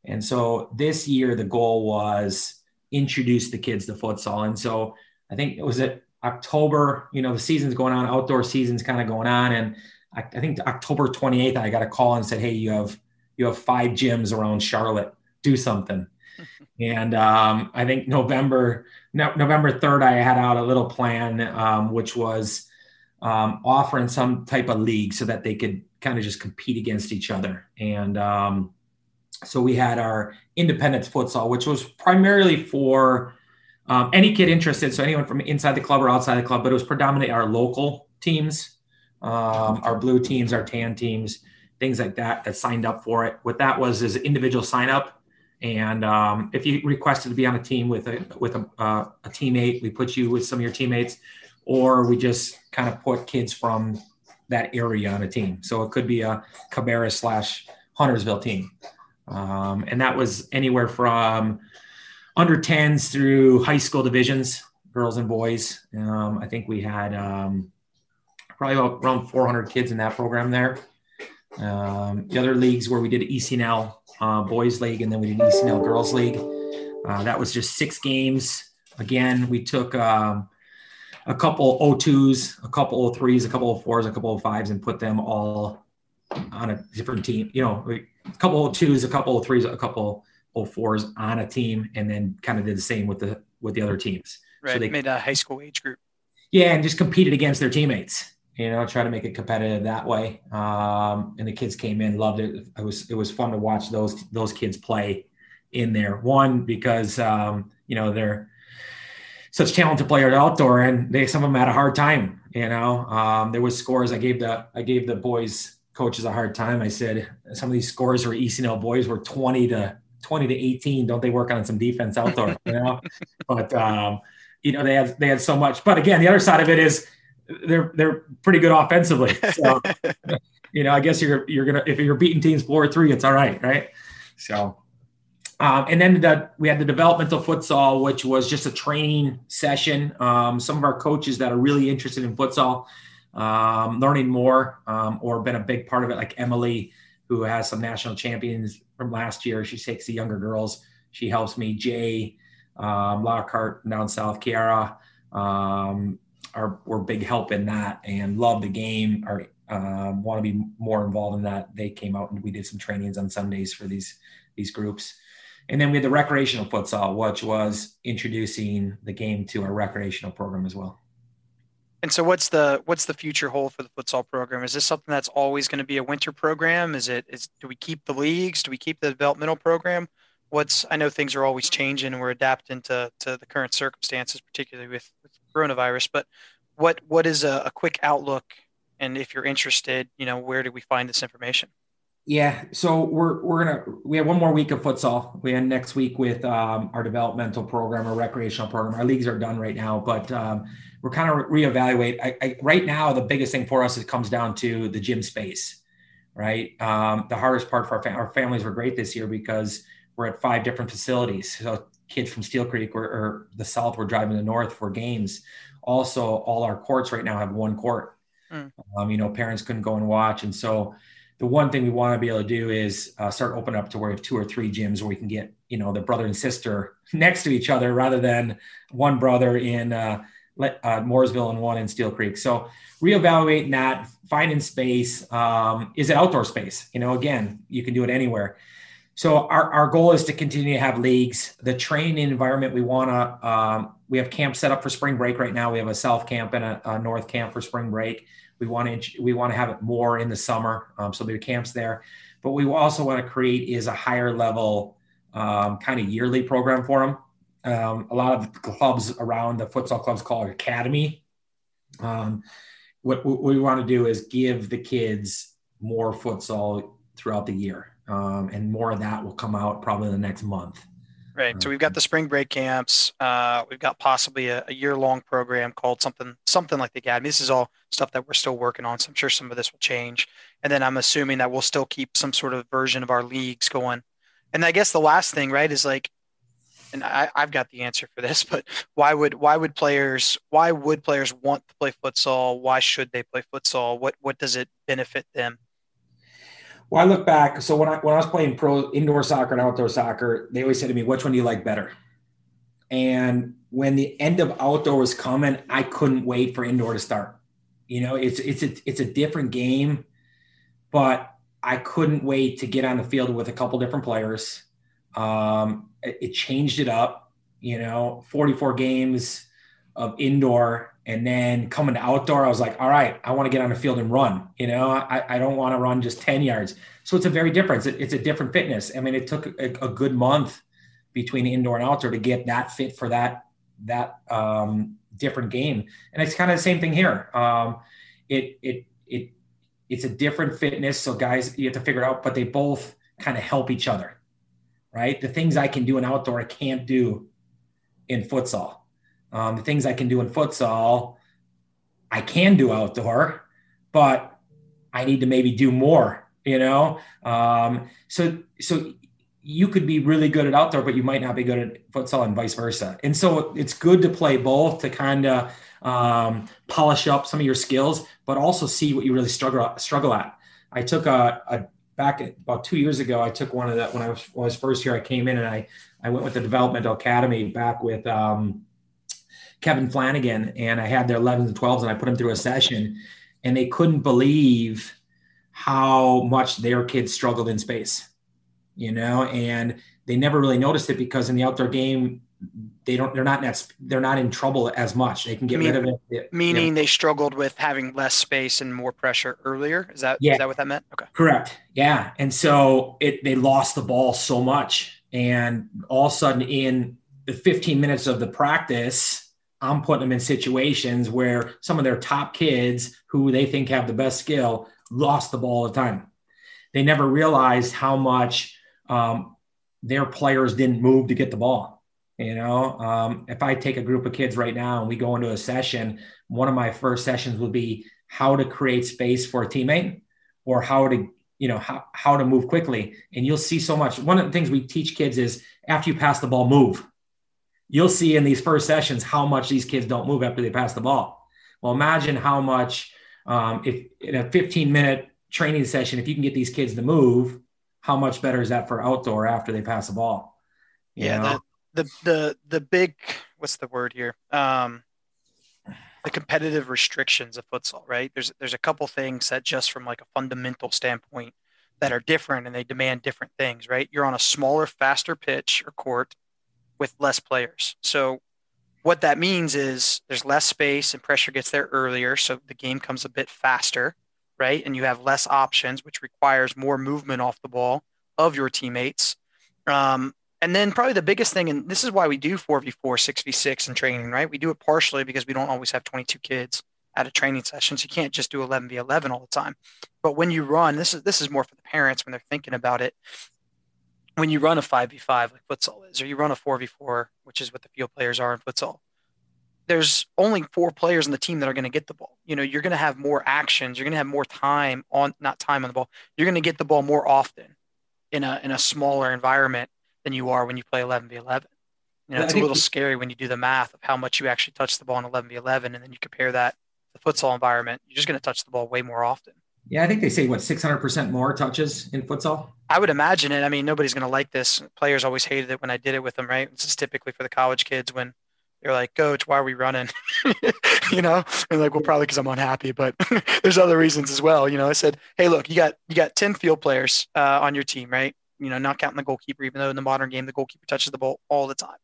And so this year the goal was introduce the kids to futsal. And so I think it was at October, you know, the season's going on, outdoor season's kind of going on. And I, I think October 28th, I got a call and said, Hey, you have, you have five gyms around Charlotte, do something. and um, I think November, no, November 3rd, I had out a little plan, um, which was um, offering some type of league so that they could kind of just compete against each other. And um, so we had our independence futsal, which was primarily for um, any kid interested. So anyone from inside the club or outside the club, but it was predominantly our local teams, um, our blue teams, our tan teams, things like that that signed up for it. What that was is individual sign up. And um, if you requested to be on a team with a with a, uh, a teammate, we put you with some of your teammates or we just kind of put kids from that area on a team. So it could be a Cabarrus slash Huntersville team. Um, and that was anywhere from under 10s through high school divisions, girls and boys. Um, I think we had um, probably around 400 kids in that program there. Um, the other leagues where we did ECNL uh, boys league and then we did ECNL girls league. Uh, that was just six games. Again, we took um, a couple O2s, a couple O3s, a couple of fours, a couple of fives, and put them all on a different team. You know, a couple of twos, a couple of threes, a couple of fours on a team, and then kind of did the same with the with the other teams.
Right. So they made a high school age group.
Yeah, and just competed against their teammates. You know, try to make it competitive that way. Um, and the kids came in, loved it. It was it was fun to watch those those kids play in there. One because um, you know they're such talented players outdoor, and they some of them had a hard time. You know, um, there was scores. I gave the I gave the boys coaches a hard time. I said some of these scores were ECNL boys were twenty to twenty to eighteen. Don't they work on some defense outdoor? You know, but um, you know they had they had so much. But again, the other side of it is they're they're pretty good offensively. So you know, I guess you're you're gonna if you're beating teams four or three, it's all right, right? So um, and then the, we had the developmental futsal, which was just a training session. Um, some of our coaches that are really interested in futsal, um, learning more, um, or been a big part of it, like Emily, who has some national champions from last year. She takes the younger girls. She helps me. Jay um, Lockhart down south, Kiara, um, are were big help in that, and love the game. Or um, want to be more involved in that. They came out and we did some trainings on Sundays for these these groups. And then we had the recreational futsal, which was introducing the game to our recreational program as well.
And so, what's the what's the future hold for the futsal program? Is this something that's always going to be a winter program? Is it is do we keep the leagues? Do we keep the developmental program? What's I know things are always changing and we're adapting to to the current circumstances, particularly with, with coronavirus. But what what is a, a quick outlook? And if you're interested, you know, where do we find this information?
Yeah, so we're we're gonna we have one more week of futsal. We end next week with um, our developmental program, our recreational program. Our leagues are done right now, but um, we're kind of re- reevaluate. I, I, right now, the biggest thing for us it comes down to the gym space, right? Um, the hardest part for our, fam- our families were great this year because we're at five different facilities. So kids from Steel Creek or, or the south were driving to the north for games. Also, all our courts right now have one court. Mm. you know, parents couldn't go and watch, and so the one thing we want to be able to do is uh, start opening up to where we have two or three gyms where we can get you know the brother and sister next to each other rather than one brother in uh, uh, Mooresville and one in Steel Creek. So reevaluating that, finding space. Um, is it outdoor space? You know, again, you can do it anywhere. So our, our goal is to continue to have leagues. The training environment we want to. Um, we have camps set up for spring break right now. We have a south camp and a, a north camp for spring break. We want to we want to have it more in the summer, um, so there are camps there. But we also want to create is a higher level um, kind of yearly program for them. Um, a lot of clubs around the futsal clubs call it academy. Um, what, what, we want to do is give the kids more futsal throughout the year, um, and more of that will come out probably in the next month.
Right. So we've got the spring break camps. Uh, we've got possibly a, a year long program called something something like the Academy. This is all stuff that we're still working on. So I'm sure some of this will change. And then I'm assuming that we'll still keep some sort of version of our leagues going. And I guess the last thing, right, is like and I, I've got the answer for this, but why would why would players why would players want to play futsal? Why should they play futsal? What what does it benefit them?
Well, I look back. So when I when I was playing pro indoor soccer and outdoor soccer, they always said to me, "Which one do you like better?" And when the end of outdoor was coming, I couldn't wait for indoor to start. You know, it's it's a, it's a different game, but I couldn't wait to get on the field with a couple different players. Um, it, it changed it up. You know, 44 games of indoor and then coming to outdoor, I was like, all right, I want to get on the field and run. You know, I, I don't want to run just 10 yards. So it's a very different, it's a, different fitness. I mean, it took a, a, good month between indoor and outdoor to get that fit for that, that um, different game. And it's kind of the same thing here. Um, it, it, it, it's a different fitness. So guys, you have to figure it out, but they both kind of help each other, right? The things I can do in outdoor, I can't do in futsal um, the things I can do in futsal, I can do outdoor, but I need to maybe do more, you know? Um, so, so you could be really good at outdoor, but you might not be good at futsal and vice versa. And so it's good to play both to kind of um, polish up some of your skills, but also see what you really struggle struggle at. I took a, a back about two years ago. I took one of that when I was, when I was first here. I came in and I I went with the developmental academy back with um, Kevin Flanagan, and I had their 11s and 12s, and I put them through a session, and they couldn't believe how much their kids struggled in space, you know, and they never really noticed it because in the outdoor game, they don't they're not net, they're not in trouble as much. They can get
Mean,
rid of
it meaning you know. they struggled with having less space and more pressure earlier? Is that yeah. is that what that meant?
Okay. Correct. Yeah. And so it they lost the ball so much and all of a sudden in the 15 minutes of the practice I'm putting them in situations where some of their top kids who they think have the best skill lost the ball all the time. They never realized how much um, their players didn't move to get the ball. You know, um, if I take a group of kids right now and we go into a session, one of my first sessions will be how to create space for a teammate or how to, you know, how, how to move quickly. And you'll see so much. One of the things we teach kids is after you pass the ball, move you'll see in these first sessions how much these kids don't move after they pass the ball. Well, imagine how much um, if in a 15 minute training session, if you can get these kids to move, how much better is that for outdoor after they pass the ball?
You yeah, the, the the the big what's the word here? Um, the competitive restrictions of futsal, right? There's there's a couple things that just from like a fundamental standpoint that are different and they demand different things, right? You're on a smaller, faster pitch or court with less players. So what that means is there's less space and pressure gets there earlier, so the game comes a bit faster, right? And you have less options, which requires more movement off the ball of your teammates. Um, and then probably the biggest thing, and this is why we do 4v4, 6v6 in training, right? We do it partially because we don't always have 22 kids at a training session. So you can't just do 11v11 all the time. But when you run, this is this is more for the parents when they're thinking about it when you run a 5v5 like futsal is, or you run a 4v4, which is what the field players are in futsal, there's only four players on the team that are going to get the ball. You know, you're going to have more actions. You're going to have more time on, not time on the ball. You're going to get the ball more often in a in a smaller environment than you are when you play 11v11. You know, it's a little scary when you do the math of how much you actually touch the ball in 11v11, and then you compare that to the futsal environment. You're just going to touch the ball way more often.
Yeah, I think they say what 600% more touches in futsal.
I would imagine it. I mean, nobody's going to like this. Players always hated it when I did it with them, right? This is typically for the college kids when they're like, "Coach, why are we running?" you know, and like, well, probably because I'm unhappy, but there's other reasons as well. You know, I said, "Hey, look, you got you got 10 field players uh, on your team, right? You know, not counting the goalkeeper, even though in the modern game the goalkeeper touches the ball all the time.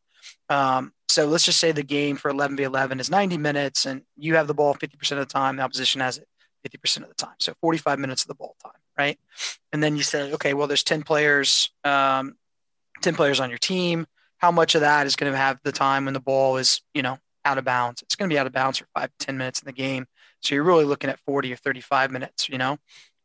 Um, so let's just say the game for 11v11 is 90 minutes, and you have the ball 50% of the time. The opposition has it 50% of the time. So 45 minutes of the ball time, right? And then you say, okay, well, there's 10 players, um, 10 players on your team. How much of that is going to have the time when the ball is, you know, out of bounds? It's going to be out of bounds for five, 10 minutes in the game. So you're really looking at 40 or 35 minutes, you know?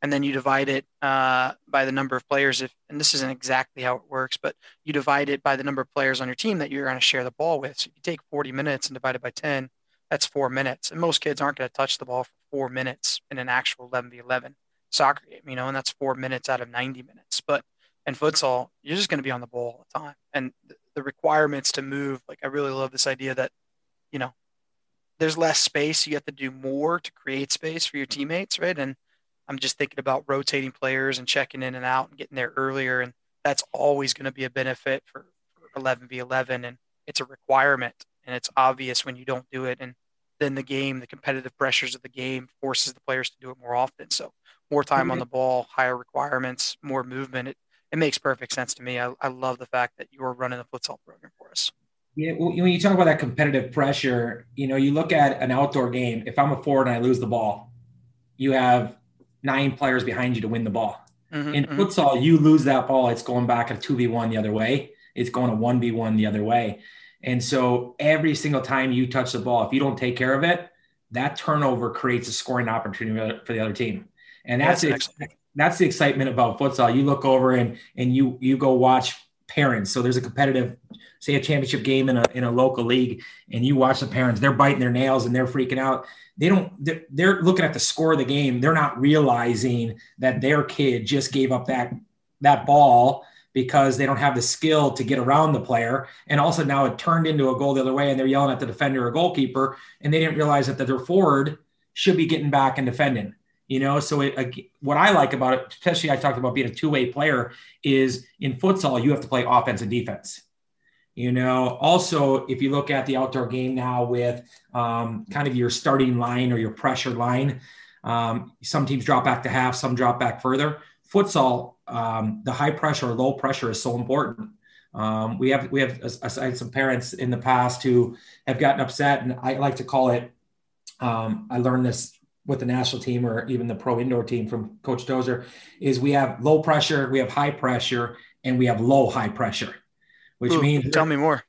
And then you divide it uh, by the number of players. If and this isn't exactly how it works, but you divide it by the number of players on your team that you're going to share the ball with. So if you take 40 minutes and divide it by 10, that's four minutes. And most kids aren't going to touch the ball for four minutes in an actual 11v11 soccer game, you know, and that's four minutes out of 90 minutes. But in futsal, you're just going to be on the ball all the time. And the requirements to move. Like I really love this idea that, you know, there's less space. You have to do more to create space for your teammates, right? And I'm just thinking about rotating players and checking in and out and getting there earlier. And that's always going to be a benefit for, for 11v11. And it's a requirement and it's obvious when you don't do it. And then the game, the competitive pressures of the game forces the players to do it more often. So more time on the ball, higher requirements, more movement. It, it makes perfect sense to me. I, I love the fact that you're running the futsal program for us.
Yeah, well, when you talk about that competitive pressure, you know, you look at an outdoor game. If I'm a forward and I lose the ball, you have nine players behind you to win the ball. Mm-hmm, In mm-hmm. futsal, you lose that ball, it's going back a two v one the other way. It's going a one v one the other way. And so every single time you touch the ball, if you don't take care of it, that turnover creates a scoring opportunity for the other team. And that's that's, the, that's the excitement about futsal. You look over and and you you go watch parents. So there's a competitive, say a championship game in a in a local league, and you watch the parents. They're biting their nails and they're freaking out. They don't. They're, they're looking at the score of the game. They're not realizing that their kid just gave up that that ball because they don't have the skill to get around the player. And also now it turned into a goal the other way and they're yelling at the defender or goalkeeper and they didn't realize that their forward should be getting back and defending. You know, so it, what I like about it, especially I talked about being a two-way player, is in futsal you have to play offense and defense. You know, also if you look at the outdoor game now with um, kind of your starting line or your pressure line, um, some teams drop back to half, some drop back further. Futsal, um, the high pressure or low pressure is so important. Um, we have we have aside some parents in the past who have gotten upset, and I like to call it. Um, I learned this with the national team or even the pro indoor team from Coach Dozer. Is we have low pressure, we have high pressure, and we have low high pressure, which Ooh, means
tell me more.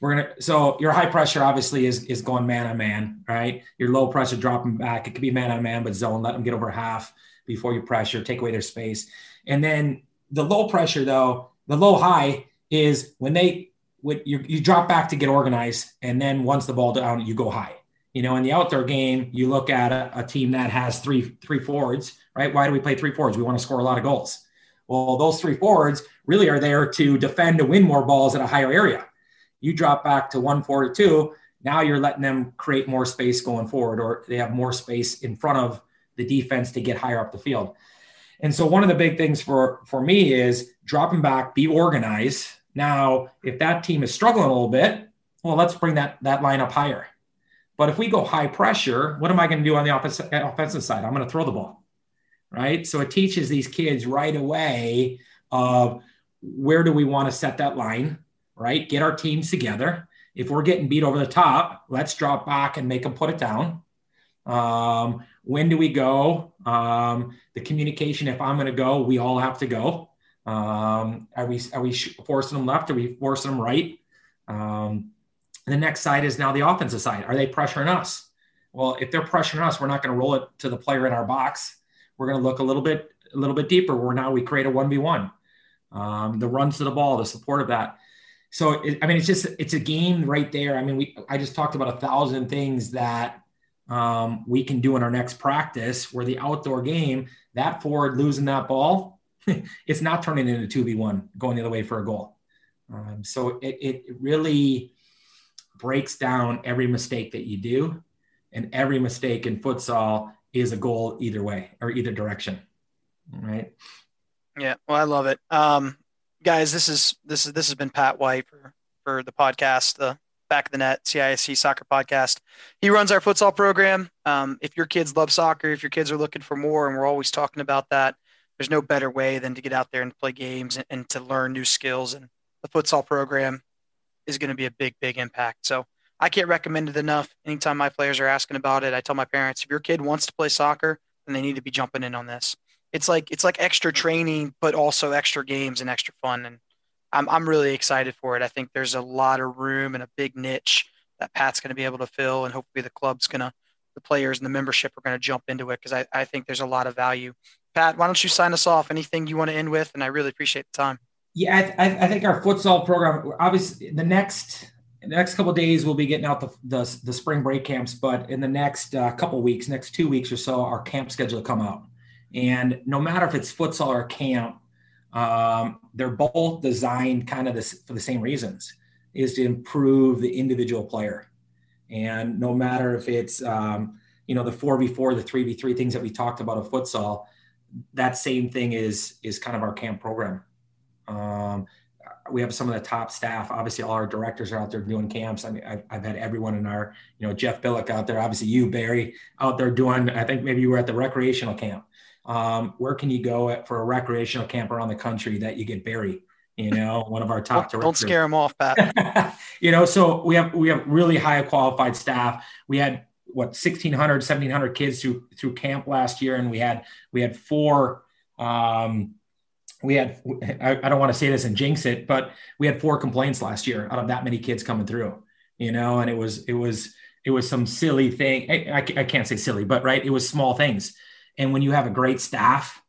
We're gonna so your high pressure obviously is is going man on man, right? Your low pressure dropping back. It could be man on man, but zone. Let them get over half before you pressure, take away their space. And then the low pressure, though, the low high is when they when you, you drop back to get organized, and then once the ball down, you go high. You know, in the outdoor game, you look at a, a team that has three three forwards, right? Why do we play three forwards? We want to score a lot of goals. Well, those three forwards really are there to defend to win more balls at a higher area. You drop back to one forward or two, now you're letting them create more space going forward, or they have more space in front of the defense to get higher up the field. And so one of the big things for for me is dropping back, be organized. Now, if that team is struggling a little bit, well, let's bring that that line up higher. But if we go high pressure, what am I going to do on the offensive, offensive side? I'm going to throw the ball, right? So it teaches these kids right away of where do we want to set that line, right? Get our teams together. If we're getting beat over the top, let's drop back and make them put it down. Um, when do we go? Um, the communication. If I'm going to go, we all have to go. Um, are we are we forcing them left? Are we forcing them right? Um, the next side is now the offensive side. Are they pressuring us? Well, if they're pressuring us, we're not going to roll it to the player in our box. We're going to look a little bit a little bit deeper. Where now we create a one v one. Um, the runs to the ball, the support of that. So I mean, it's just it's a game right there. I mean, we I just talked about a thousand things that um, we can do in our next practice where the outdoor game, that forward losing that ball, it's not turning into 2v1 going the other way for a goal. Um, so it, it really breaks down every mistake that you do. And every mistake in futsal is a goal either way or either direction. Right.
Yeah. Well, I love it. Um, guys, this is, this is, this has been Pat White for, for the podcast, the Back of the Net CISC Soccer Podcast. He runs our futsal program. Um, if your kids love soccer, if your kids are looking for more, and we're always talking about that, there's no better way than to get out there and play games and, and to learn new skills. And the futsal program is going to be a big, big impact. So I can't recommend it enough. Anytime my players are asking about it, I tell my parents if your kid wants to play soccer, then they need to be jumping in on this. It's like it's like extra training, but also extra games and extra fun. And I'm, I'm really excited for it. I think there's a lot of room and a big niche that Pat's going to be able to fill, and hopefully the club's going to, the players and the membership are going to jump into it because I, I think there's a lot of value. Pat, why don't you sign us off? Anything you want to end with? And I really appreciate the time.
Yeah, I, I think our futsal program, obviously, the next the next couple days we'll be getting out the, the, the spring break camps, but in the next uh, couple weeks, next two weeks or so, our camp schedule will come out. And no matter if it's futsal or camp, um, they're both designed kind of this, for the same reasons. is to improve the individual player. And no matter if it's, um, you know, the 4v4, the 3v3 things that we talked about of futsal, that same thing is is kind of our camp program. Um, we have some of the top staff. Obviously, all our directors are out there doing camps. I mean, I've, I've, had everyone in our, you know, Jeff Billick out there. Obviously, you Barry out there doing. I think maybe you were at the recreational camp. Um, where can you go at, for a recreational camp around the country that you get Barry? You know, one of our top
don't, don't scare him off, Pat.
you know, so we have we have really high qualified staff. We had what 1600 1700 kids through through camp last year and we had we had four um, we had I, I don't want to say this and jinx it but we had four complaints last year out of that many kids coming through you know and it was it was it was some silly thing I, I can't say silly but right it was small things and when you have a great staff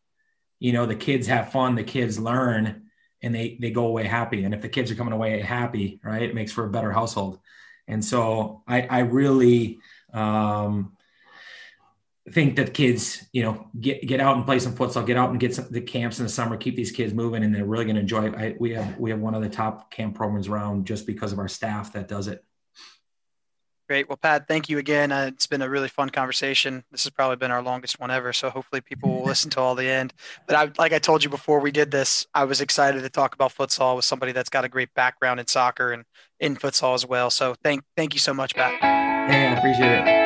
you know the kids have fun the kids learn and they they go away happy and if the kids are coming away happy right it makes for a better household and so i i really um think that kids, you know, get get out and play some futsal, get out and get some the camps in the summer, keep these kids moving, and they're really going to enjoy it. I, we have we have one of the top camp programs around just because of our staff that does it.
Great. Well, Pat, thank you again. Uh, it's been a really fun conversation. This has probably been our longest one ever, so hopefully people will listen to all the end. But I, like I told you before we did this, I was excited to talk about futsal with somebody that's got a great background in soccer and in futsal as well. So thank thank you so much, Pat.
Yeah, I appreciate it.